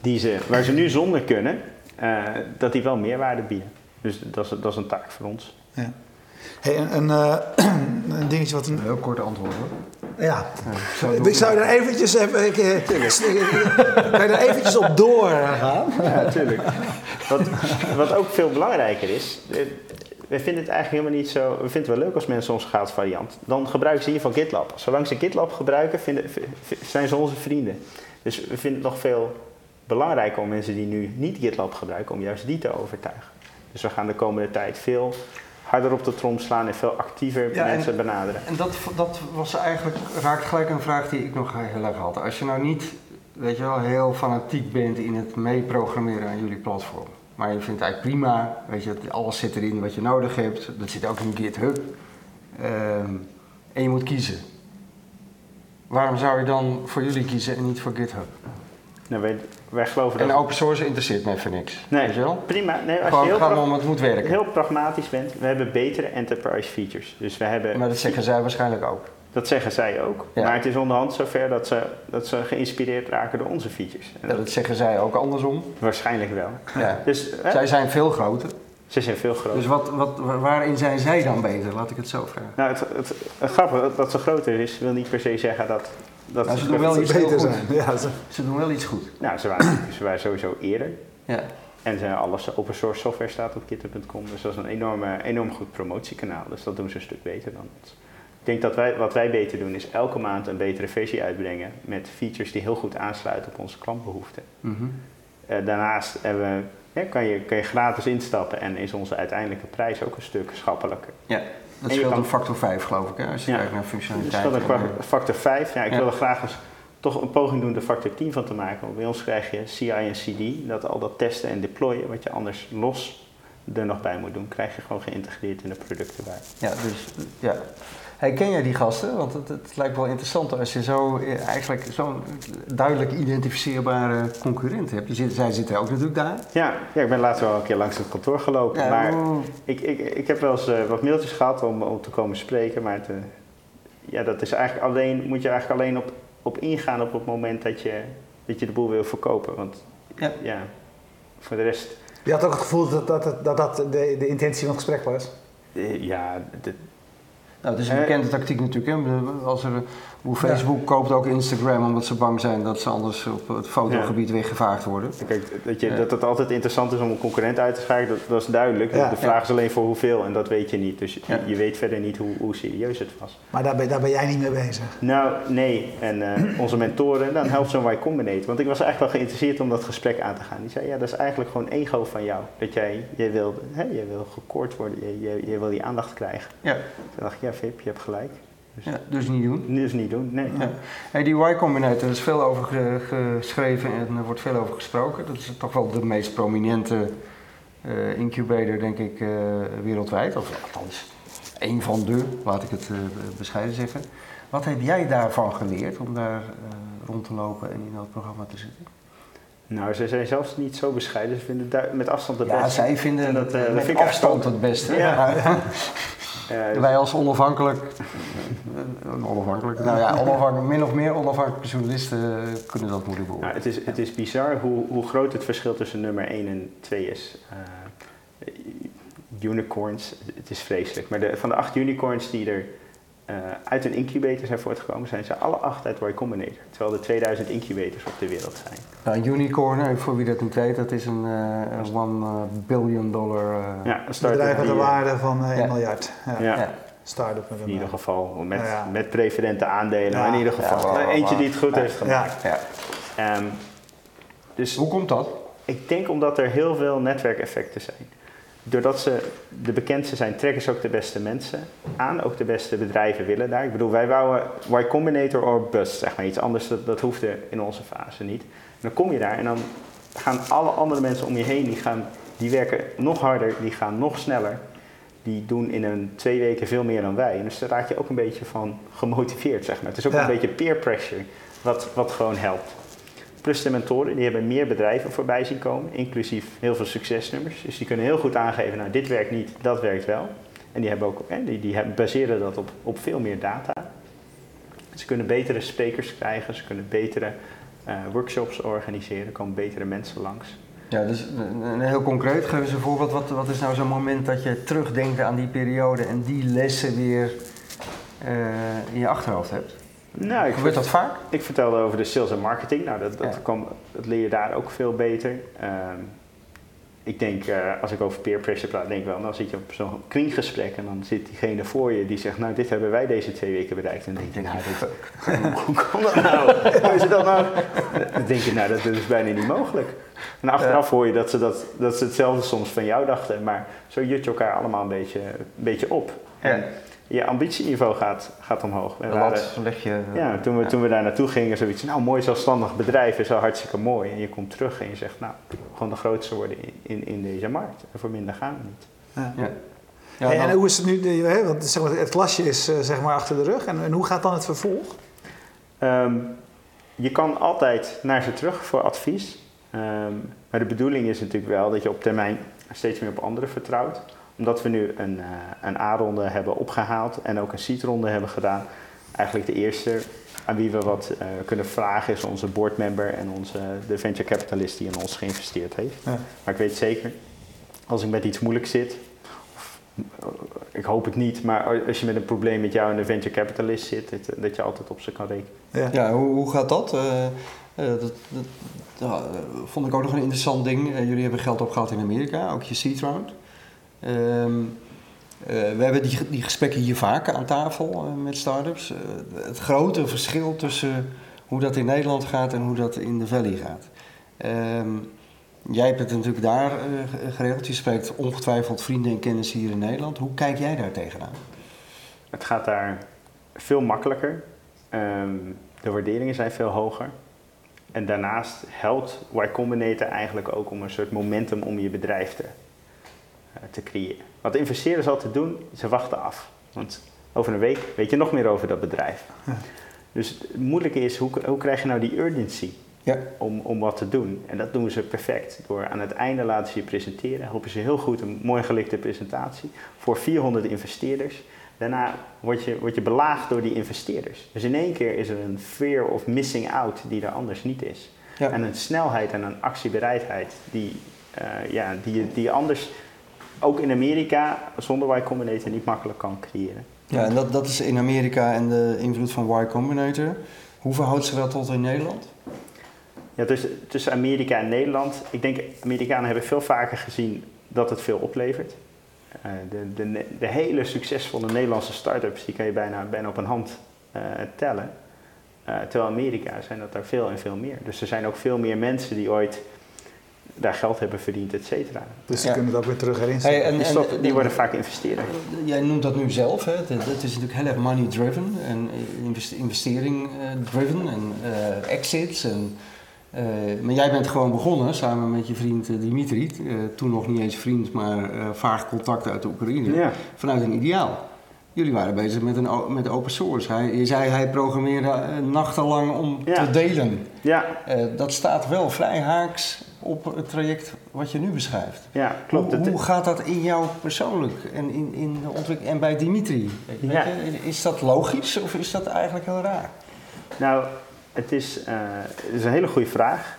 Speaker 2: die ze, waar ze nu zonder kunnen, uh, dat die wel meerwaarde bieden. Dus dat is, dat is een taak voor ons.
Speaker 1: Ja. Hey, een, een, eh, een dingetje wat...
Speaker 3: Een
Speaker 1: Een,
Speaker 3: heel kort antwoord hoor.
Speaker 1: Ja,
Speaker 3: doe
Speaker 1: ik zou er eventjes even... Ik, eh, kan je er eventjes op doorgaan?
Speaker 2: Ja, natuurlijk. Wat, wat ook veel belangrijker is, eh, we vinden het eigenlijk helemaal niet zo. We vinden het wel leuk als mensen onze gratis variant. Dan gebruiken ze in ieder geval GitLab. Zolang ze GitLab gebruiken, vinden, zijn ze onze vrienden. Dus we vinden het nog veel belangrijker om mensen die nu niet GitLab gebruiken, om juist die te overtuigen. Dus we gaan de komende tijd veel harder op de trom slaan en veel actiever
Speaker 3: Ja, en-
Speaker 2: mensen benaderen.
Speaker 3: En dat, dat was eigenlijk, raakt gelijk een vraag die ik nog heel erg had. Als je nou niet, weet je wel, heel fanatiek bent in het meeprogrammeren aan jullie platform. Maar je vindt het eigenlijk prima, weet je, alles zit erin wat je nodig hebt. Dat zit ook in GitHub. Ehm, en je moet kiezen. Waarom zou je dan voor jullie kiezen en niet voor GitHub?
Speaker 2: Nou, wij, wij geloven
Speaker 3: En
Speaker 2: dat.
Speaker 3: open source interesseert me even niks.
Speaker 2: Nee,
Speaker 3: je wel?
Speaker 2: prima. Nee, als je
Speaker 3: Gewoon
Speaker 2: heel,
Speaker 3: gaan
Speaker 2: pra-
Speaker 3: om het moet werken.
Speaker 2: heel pragmatisch bent, we hebben betere enterprise features. Dus we hebben
Speaker 3: Maar dat zeggen zij waarschijnlijk ook.
Speaker 2: Dat zeggen zij ook.
Speaker 3: Ja.
Speaker 2: Maar het is onderhand zover dat ze, dat ze geïnspireerd raken door onze features. En dat,
Speaker 3: dat zeggen zij ook andersom.
Speaker 2: waarschijnlijk wel.
Speaker 3: Ja.
Speaker 2: Dus hè,
Speaker 3: Zij zijn veel groter.
Speaker 2: ze zijn veel groter.
Speaker 3: Dus wat, wat, waarin zijn zij dan beter? Laat ik het zo vragen.
Speaker 2: nou, het, het, het grappige dat ze groter is, wil niet per se zeggen dat. Dat
Speaker 3: Nou, ze doen wel iets
Speaker 1: beter zijn. Ja.
Speaker 3: Ze doen wel iets goed.
Speaker 2: Nou, ze waren, ze waren sowieso eerder.
Speaker 3: Ja.
Speaker 2: En ze, alles open source software staat op github.com. Dus dat is een enorme, enorm goed promotiekanaal. Dus dat doen ze een stuk beter dan ons. Ik denk dat wij, wat wij beter doen is elke maand een betere versie uitbrengen. Met features die heel goed aansluiten op onze klantbehoeften.
Speaker 3: Mhm.
Speaker 2: Eh, daarnaast hebben we, ja, kan, je, kan je gratis instappen en is onze uiteindelijke prijs ook een stuk schappelijker.
Speaker 3: ja. Dat scheelt
Speaker 2: kan-
Speaker 3: een factor 5 geloof ik, hè, als je kijkt naar
Speaker 2: Dus
Speaker 3: functionaliteit.
Speaker 2: dat een kwa- factor 5. Ja, ik wil er graag eens toch een poging doen er factor 10 van te maken. Want bij ons krijg je CI en CD, dat al dat testen en deployen, wat je anders los er nog bij moet doen, krijg je gewoon geïntegreerd in de producten bij.
Speaker 3: Ja, dus ja. Hey, ken jij die gasten? Want het, het lijkt wel interessant als je zo eh, eigenlijk zo'n duidelijk identificeerbare concurrent hebt. Zitten, zij zitten ook natuurlijk daar.
Speaker 2: Ja, ja, ik ben laatst wel een keer langs het kantoor gelopen.
Speaker 3: Ja,
Speaker 2: maar
Speaker 3: oeh.
Speaker 2: ik, ik, ik heb wel eens eh, wat mailtjes gehad om, om te komen spreken. Maar het, eh, ja, dat is eigenlijk alleen, moet je eigenlijk alleen op, op ingaan op het moment dat je, dat je de boel wil verkopen. Want
Speaker 3: Ja.
Speaker 2: ja, voor de rest,
Speaker 1: Je had ook het gevoel dat dat, dat, dat, de, de intentie van het gesprek was.
Speaker 2: eh, ja, de-
Speaker 3: Nou, het is een
Speaker 2: Eh.
Speaker 3: bekende tactiek natuurlijk. Hè? Als er, hoe Facebook koopt ook Instagram omdat ze bang zijn dat ze anders op het fotogebied weggevaagd worden.
Speaker 2: Kijk, dat, je,
Speaker 3: Ja.
Speaker 2: dat het altijd interessant is om een concurrent uit te schakelen, dat, dat is duidelijk.
Speaker 1: Ja.
Speaker 2: de vraag is alleen voor hoeveel en dat weet je niet. Dus je,
Speaker 3: Ja.
Speaker 2: je weet verder niet hoe, hoe serieus het was.
Speaker 1: Maar daar ben, daar ben jij niet mee bezig.
Speaker 2: Nou, nee. En eh, onze mentoren, dan helpt zo'n Y Combinator. Want ik was eigenlijk wel geïnteresseerd om dat gesprek aan te gaan. Die zei, ja, dat is eigenlijk gewoon ego van jou. Dat jij, jij wil, hè, jij wil gekoord worden, jij, jij, jij wil die aandacht krijgen.
Speaker 3: Ja,
Speaker 2: Toen dacht ik, ja Vip, je hebt gelijk.
Speaker 3: Ja dus niet doen.
Speaker 2: Dus niet doen, nee.
Speaker 3: Ja. Hey, die Y-Combinator, er is veel over ge- geschreven en er wordt veel over gesproken. Dat is toch wel de meest prominente eh, incubator, denk ik, eh, wereldwijd. Of althans, één van de, laat ik het eh, bescheiden zeggen. Wat heb jij daarvan geleerd om daar rond te lopen en in dat programma te zitten?
Speaker 2: Nou, ze zijn zelfs niet zo bescheiden. Ze vinden het met afstand de
Speaker 3: Ja,
Speaker 2: beste.
Speaker 3: zij vinden
Speaker 2: En dat,
Speaker 3: afstand het beste.
Speaker 2: Ja. Eh,
Speaker 3: wij als onafhankelijk, eh, onafhankelijk, nou ja, onafhankelijk, min of meer onafhankelijke journalisten kunnen dat moeilijk
Speaker 2: Nou,
Speaker 3: beoordelen.
Speaker 2: het, is, het is bizar hoe, hoe groot het verschil tussen nummer 1 en 2 is. Eh, unicorns, het is vreselijk. Maar de, van de acht unicorns die er eh, uit een incubator zijn voortgekomen, zijn ze alle acht uit Y Combinator. Terwijl er 2000 incubators op de wereld zijn.
Speaker 3: Nou, een unicorn, voor wie dat niet weet, dat is een, eh, een one eh, billion dollar. eh,
Speaker 2: Ja, een
Speaker 1: Een bedrijf met een waarde van eh, 1
Speaker 3: Ja.
Speaker 1: miljard. Ja. Start-up met een
Speaker 2: in ieder
Speaker 1: eh,
Speaker 2: geval met,
Speaker 1: ja.
Speaker 2: met preferente aandelen.
Speaker 1: Ja.
Speaker 2: Maar in ieder geval eentje die het goed heeft gemaakt.
Speaker 1: Ja.
Speaker 3: Ja.
Speaker 2: Ehm, dus
Speaker 3: Hoe komt dat?
Speaker 2: Ik denk omdat er heel veel netwerkeffecten zijn. Doordat ze de bekendste zijn, trekken ze ook de beste mensen aan. Ook de beste bedrijven willen daar. Ik bedoel, wij wouden Y Combinator or bust, zeg maar. Iets anders, dat, dat hoefde in onze fase niet. En dan kom je daar en dan gaan alle andere mensen om je heen, die, gaan, die werken nog harder, die gaan nog sneller. Die doen in een twee weken veel meer dan wij. En dus daar raak je ook een beetje van gemotiveerd, zeg maar. Het is ook
Speaker 1: Ja.
Speaker 2: een beetje peer pressure, wat, wat gewoon helpt. Plus de mentoren, die hebben meer bedrijven voorbij zien komen, inclusief heel veel succesnummers. Dus die kunnen heel goed aangeven, nou dit werkt niet, dat werkt wel. En die, hebben ook, hè, die, die hebben- baseren dat op, op veel meer data. Ze kunnen betere sprekers krijgen, ze kunnen betere eh, workshops organiseren, er komen betere mensen langs.
Speaker 3: Ja, dus heel concreet, geef eens een voorbeeld. Wat, wat is nou zo'n moment dat je terugdenkt aan die periode en die lessen weer eh, in je achterhoofd hebt?
Speaker 2: Nou, ik,
Speaker 3: Gebeurt dat vaak?
Speaker 2: ik vertelde over de sales en marketing. Nou, dat, dat,
Speaker 3: Ja.
Speaker 2: kwam, dat leer je daar ook veel beter. Ehm, ik denk, eh, als ik over peer pressure praat, denk ik wel, dan zit je op zo'n kringgesprek en dan zit diegene voor je die zegt, nou, dit hebben wij deze twee weken bereikt. En dan denk je, nou, dit, hoe kan dat nou? Hoe is het dat nou? Dan denk je, nou, dat is bijna niet mogelijk. En achteraf hoor je dat ze, dat, dat ze hetzelfde soms van jou dachten, maar zo jut je elkaar allemaal een beetje, een beetje op. En je ambitieniveau gaat, gaat omhoog. We
Speaker 3: De
Speaker 2: waren-
Speaker 3: lat leg je...
Speaker 2: ja, toen we,
Speaker 3: Ja.
Speaker 2: toen we daar naartoe gingen, zoiets, nou, mooi zelfstandig bedrijf is wel hartstikke mooi. En je komt terug en je zegt, nou, gewoon de grootste worden in, in, in deze markt. En voor minder gaan we niet.
Speaker 1: Ja.
Speaker 3: Ja.
Speaker 1: En hoe is het nu, hè, want zeg maar, het klasje is eh, zeg maar achter de rug. En, en hoe gaat dan het vervolg?
Speaker 2: Ehm, je kan altijd naar ze terug voor advies. Ehm, maar de bedoeling is natuurlijk wel dat je op termijn steeds meer op anderen vertrouwt. Omdat we nu een, eh, een A-ronde hebben opgehaald en ook een seed-ronde hebben gedaan. Eigenlijk de eerste aan wie we wat eh, kunnen vragen is onze boardmember en onze, de venture capitalist die in ons geïnvesteerd heeft.
Speaker 1: Ja.
Speaker 2: Maar ik weet zeker, als ik met iets moeilijks zit, of, eh, ik hoop het niet, maar als je met een probleem met jou en de venture capitalist zit, dat, dat je altijd op ze kan rekenen.
Speaker 1: Ja.
Speaker 3: Ja, hoe, hoe gaat dat? Eh, eh, dat, dat vond ik ook nog een interessant ding. Jullie hebben geld opgehaald in Amerika, ook je seed round. Ehm, eh, we hebben die, die gesprekken hier vaker aan tafel eh, met startups. Eh, het grote verschil tussen hoe dat in Nederland gaat en hoe dat in de Valley gaat. Ehm, jij hebt het natuurlijk daar ge- geregeld. Je spreekt ongetwijfeld vrienden en kennissen hier in Nederland. Hoe kijk jij daar tegenaan?
Speaker 2: Het gaat daar veel makkelijker. Ehm, de waarderingen zijn veel hoger. En daarnaast helpt Y Combinator eigenlijk ook om een soort momentum om je bedrijf te, te creëren. Wat de investeerders altijd doen, ze wachten af. Want over een week weet je nog meer over dat bedrijf.
Speaker 1: Ja.
Speaker 2: Dus het moeilijke is, hoe, hoe krijg je nou die urgency
Speaker 3: Ja.
Speaker 2: om, om wat te doen? En dat doen ze perfect. Door aan het einde laten ze je presenteren. Helpen ze heel goed, een mooi gelikte presentatie. Voor 400 investeerders. Daarna word je, word je belaagd door die investeerders. Dus in één keer is er een fear of missing out die er anders niet is.
Speaker 3: Ja.
Speaker 2: En een snelheid en een actiebereidheid die, eh, ja, die, die anders ook in Amerika zonder Y Combinator niet makkelijk kan creëren.
Speaker 3: Ja, en dat, dat is in Amerika en de invloed van Y Combinator. Hoe verhoudt ze dat tot in Nederland?
Speaker 2: Ja, tussen, tussen Amerika en Nederland. Ik denk, Amerikanen hebben veel vaker gezien dat het veel oplevert. Eh, de, de, de hele succesvolle Nederlandse start-ups, die kan je bijna, bijna op een hand eh, tellen. Eh, terwijl Amerika zijn dat daar veel en veel meer. Dus er zijn ook veel meer mensen die ooit daar geld hebben verdiend, et cetera.
Speaker 1: Dus ze
Speaker 3: Ja.
Speaker 1: kunnen het ook weer terug erin
Speaker 3: Hey, en,
Speaker 2: Die,
Speaker 3: en-
Speaker 2: stoppen- die worden vaak investeerder.
Speaker 3: Jij noemt dat nu zelf, hè? Het, het is natuurlijk heel erg money driven en invest- investering eh, driven en eh, exits. En, eh, maar jij bent gewoon begonnen samen met je vriend eh, Dimitri, eh, toen nog niet eens vriend, maar eh, vaag contact uit de Oekraïne,
Speaker 2: Ja.
Speaker 3: vanuit een ideaal. Jullie waren bezig met, een, met open source. Hij, je zei hij programmeerde eh, nachtenlang om
Speaker 2: Ja.
Speaker 3: te delen.
Speaker 2: Ja,
Speaker 3: Eh, dat staat wel vrij haaks op het traject wat je nu beschrijft.
Speaker 2: ja, klopt.
Speaker 3: Hoe,
Speaker 2: Het-
Speaker 3: hoe gaat dat in jou persoonlijk en, in, in de ontwikkeling en bij Dimitri? Weet
Speaker 2: Ja.
Speaker 3: je, is dat logisch of is dat eigenlijk heel raar?
Speaker 2: Nou, het is, eh, het is een hele goede vraag.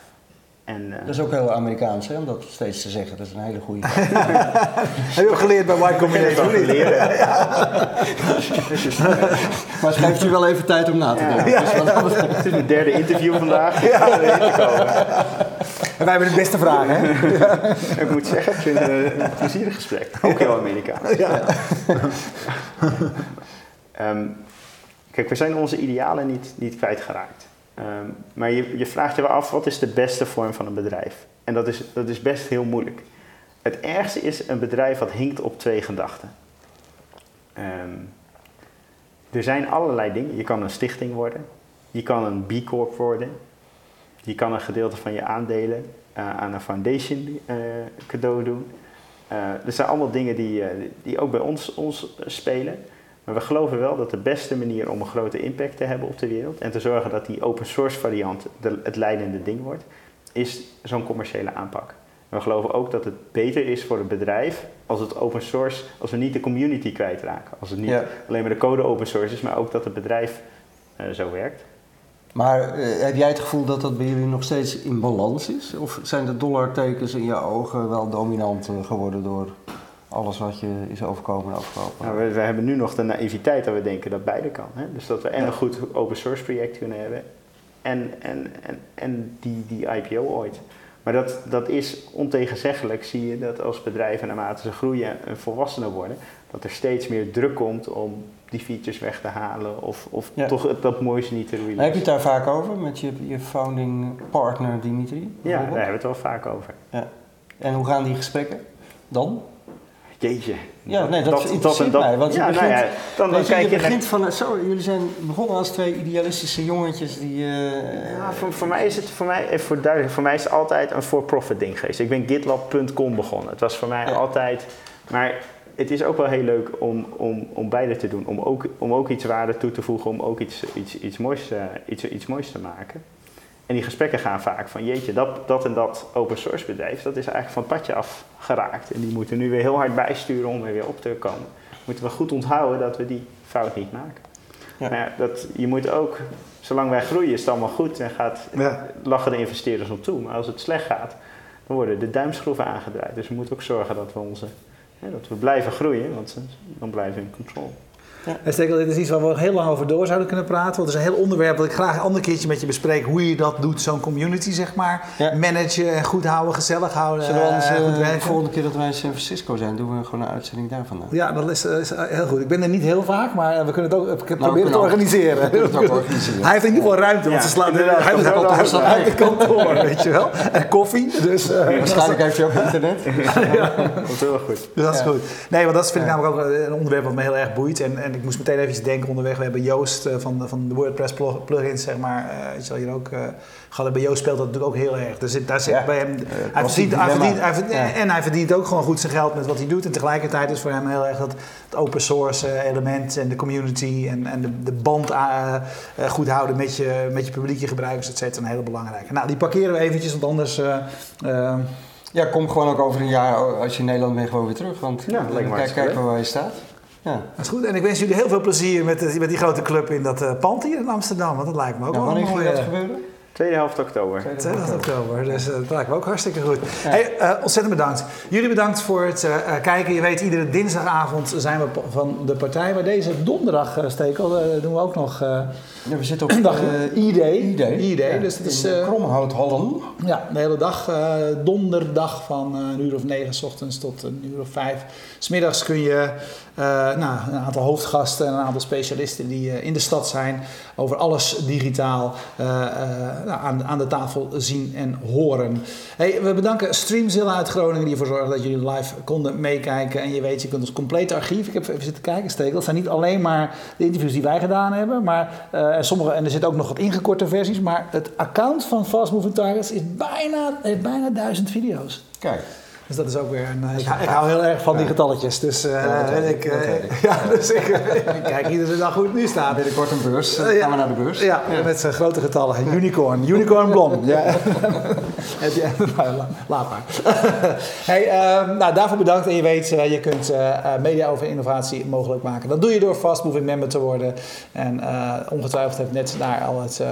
Speaker 2: En, eh,
Speaker 3: Dat is ook heel Amerikaans, hè, om dat steeds te zeggen. Dat is een hele goede
Speaker 1: Heb je ook geleerd bij Y Combinator? niet?
Speaker 2: leren.
Speaker 3: Maar het geeft je wel even tijd om na te
Speaker 2: Ja.
Speaker 3: denken. Dus betreft-
Speaker 2: Het is mijn derde interview vandaag. Ja. te komen.
Speaker 1: En wij hebben de beste vragen, hè?
Speaker 2: Ik moet zeggen, ik vind het een, plezierig gesprek. Ook heel Amerikaans. Ehm, kijk, we zijn onze idealen niet, niet kwijtgeraakt. Ehm, maar je, je vraagt je wel af, wat is de beste vorm van een bedrijf? En dat is, dat is best heel moeilijk. Het ergste is een bedrijf wat hinkt op twee gedachten. Ehm, er zijn allerlei dingen. Je kan een stichting worden. Je kan een B Corp worden. Je kan een gedeelte van je aandelen eh, aan een foundation eh, cadeau doen. Eh, er zijn allemaal dingen die, die ook bij ons, ons spelen. Maar we geloven wel dat de beste manier om een grote impact te hebben op de wereld en te zorgen dat die open source variant de, het leidende ding wordt, is zo'n commerciële aanpak. En we geloven ook dat het beter is voor het bedrijf als het open source, als we niet de community kwijtraken. Als het niet
Speaker 3: Ja.
Speaker 2: alleen maar de code open source is, maar ook dat het bedrijf zo werkt.
Speaker 3: Maar eh, heb jij het gevoel dat dat bij jullie nog steeds in balans is? Of zijn de dollartekens in je ogen wel dominant geworden door alles wat je is overkomen de afgelopen
Speaker 2: Nou, we, we hebben nu nog de naïviteit dat we denken dat beide kan. Hè? Dus dat we en een goed open source project kunnen hebben en, en, en, en die, die IPO ooit. Maar dat, dat is ontegenzeggelijk, zie je dat als bedrijven naarmate ze groeien en volwassener worden, dat er steeds meer druk komt om die features weg te halen of, of
Speaker 3: Ja.
Speaker 2: toch het, dat mooiste niet te releasen.
Speaker 3: Heb je het daar vaak over met je, je founding partner Dimitri?
Speaker 2: Ja, daar hebben we het wel vaak over.
Speaker 3: En hoe gaan die gesprekken dan?
Speaker 2: Jeetje.
Speaker 3: Ja, nee, dat,
Speaker 2: en
Speaker 3: interesseert
Speaker 2: dat.
Speaker 3: mij. Want je
Speaker 2: ja,
Speaker 3: begint,
Speaker 2: nou ja, dan, dan
Speaker 3: je,
Speaker 2: kijk
Speaker 3: je
Speaker 2: je naar
Speaker 3: begint van, zo, jullie zijn begonnen als twee idealistische jongetjes die... eh,
Speaker 2: Ja, voor, voor mij is het voor mij, even voor, duidelijk, voor mij is het altijd een for-profit ding geweest. Ik ben gitlab.com begonnen. Het was voor mij
Speaker 3: Ja.
Speaker 2: altijd. Maar het is ook wel heel leuk om, om, om beide te doen. Om ook, om ook iets waarde toe te voegen, om ook iets, iets, iets, moois, eh, iets, iets moois te maken. En die gesprekken gaan vaak van jeetje, dat, dat en dat open source bedrijf, dat is eigenlijk van het padje af geraakt. En die moeten nu weer heel hard bijsturen om er weer op te komen. Moeten we goed onthouden dat we die fout niet maken.
Speaker 3: Ja.
Speaker 2: Maar dat, je moet ook, zolang wij groeien is het allemaal goed en gaat,
Speaker 1: Ja.
Speaker 2: lachen de investeerders op toe. Maar als het slecht gaat, dan worden de duimschroeven aangedraaid. Dus we moeten ook zorgen dat we, onze, dat we blijven groeien, want dan blijven we in control.
Speaker 1: En Stekel, dit is iets waar we heel lang over door zouden kunnen praten. Want het is een heel onderwerp dat ik graag een ander keertje met je bespreek. Hoe je dat doet, zo'n community zeg maar.
Speaker 3: Ja.
Speaker 1: Managen en goed houden, gezellig houden.
Speaker 3: Zullen we anders
Speaker 1: eh,
Speaker 3: eh,
Speaker 1: goed
Speaker 3: de volgende keer dat wij in San Francisco zijn, doen we gewoon een uitzending daarvan. dan?
Speaker 1: Ja, dat is, eh, is heel goed. Ik ben er niet heel vaak, maar we kunnen het ook ik het
Speaker 3: kunnen
Speaker 1: te organiseren.
Speaker 3: het ook organiseren.
Speaker 1: Hij heeft in ieder geval ruimte, want
Speaker 2: Ja,
Speaker 1: ze slaan hij heeft kantoor, hij heeft een kantoor, weet je wel. En koffie, dus, eh,
Speaker 3: Waarschijnlijk heeft je ook internet.
Speaker 2: Dat is heel goed.
Speaker 1: dus dat is
Speaker 3: Ja.
Speaker 1: goed. Nee, want dat vind ik
Speaker 3: Ja.
Speaker 1: namelijk ook een onderwerp wat me heel erg boeit. En, en ik moest meteen even denken onderweg. We hebben Joost eh, van, de- van de WordPress plug- plugins, zeg maar. eh je zal hier ook eh gehad. Bij Joost speelt dat natuurlijk ook heel erg. Dus zit- daar zit
Speaker 3: Ja.
Speaker 1: bij hem, hij verdient, hij verdient, hij verdient-
Speaker 3: Ja.
Speaker 1: En hij verdient ook gewoon goed zijn geld met wat hij doet. En tegelijkertijd is voor hem heel erg dat het open source element en de community en, en de, de band goed houden met je, met je publiek, je gebruikers, et cetera, een hele belangrijke. Nou, die parkeren we eventjes, want anders...
Speaker 3: Ja, kom gewoon ook over een jaar, als je in Nederland bent, gewoon weer terug. Want
Speaker 2: Ja,
Speaker 3: kijk,
Speaker 2: leuk.
Speaker 3: waar je staat. Ja.
Speaker 1: Dat is goed. En ik wens jullie heel veel plezier met, met die grote club in dat eh, pand hier in Amsterdam. Want dat lijkt me ook
Speaker 3: Nou,
Speaker 1: wel een
Speaker 3: wanneer gaat
Speaker 1: mooie...
Speaker 3: dat gebeuren?
Speaker 2: Tweede helft oktober.
Speaker 1: 2 oktober, dus eh, dat lijkt me ook hartstikke goed. Hey, eh, ontzettend bedankt. Jullie bedankt voor het eh, kijken. Je weet, iedere dinsdagavond zijn we van de partij. Maar deze donderdag, eh, Stekel, doen we ook nog eh
Speaker 3: Ja, we zitten op
Speaker 1: dag
Speaker 3: eh,
Speaker 1: ID.
Speaker 3: ID.
Speaker 1: ID,
Speaker 3: Ja,
Speaker 1: dus het is...
Speaker 3: Kromhouthallen.
Speaker 1: ja, de hele dag, eh, donderdag van eh, een uur of negen s ochtends tot een uur of vijf. Smiddags kun je eh, nou, een aantal hoofdgasten en een aantal specialisten die eh, in de stad zijn over alles digitaal eh, eh, nou, aan, aan de tafel zien en horen. Hey, we bedanken Streamzilla uit Groningen die ervoor zorgde dat jullie live konden meekijken. En je weet, je kunt ons complete archief, ik heb even zitten kijken, Stekel, het zijn niet alleen maar de interviews die wij gedaan hebben, maar eh, en sommige, en er zitten ook nog wat ingekorte versies, maar het account van Fast Moving Targets is bijna, heeft bijna duizend video's.
Speaker 3: Kijk,
Speaker 1: Dus dat is ook weer een. eh, ik, hou, ik hou heel erg van die getalletjes. Dus, eh,
Speaker 3: Ja,
Speaker 1: ik, eh, ja, dus ik, ik kijk iedere dag hoe het nu staat.
Speaker 3: binnenkort een beurs.
Speaker 1: Eh.
Speaker 3: Gaan we naar de beurs?
Speaker 1: Ja, met zijn grote getallen. Unicorn. Unicorn blom. Ja. Heb je, nou, la- laat maar. hey, ehm, nou, daarvoor bedankt. En je weet, eh, je kunt eh, eh, media over innovatie mogelijk maken. Dat doe je door Fast Moving Member te worden. En eh, ongetwijfeld heeft net daar al het, eh,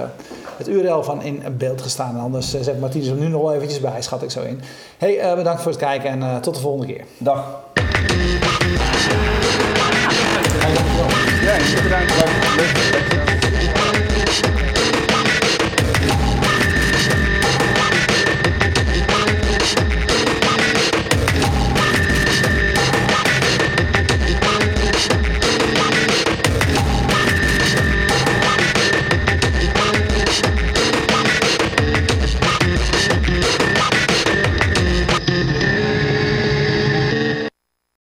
Speaker 1: het URL van in beeld gestaan. En anders zet Martinus hem nu nog wel eventjes bij, schat ik zo in. Hey, eh, bedankt voor het kijken en eh, tot de volgende keer.
Speaker 3: Dag.
Speaker 2: Ja.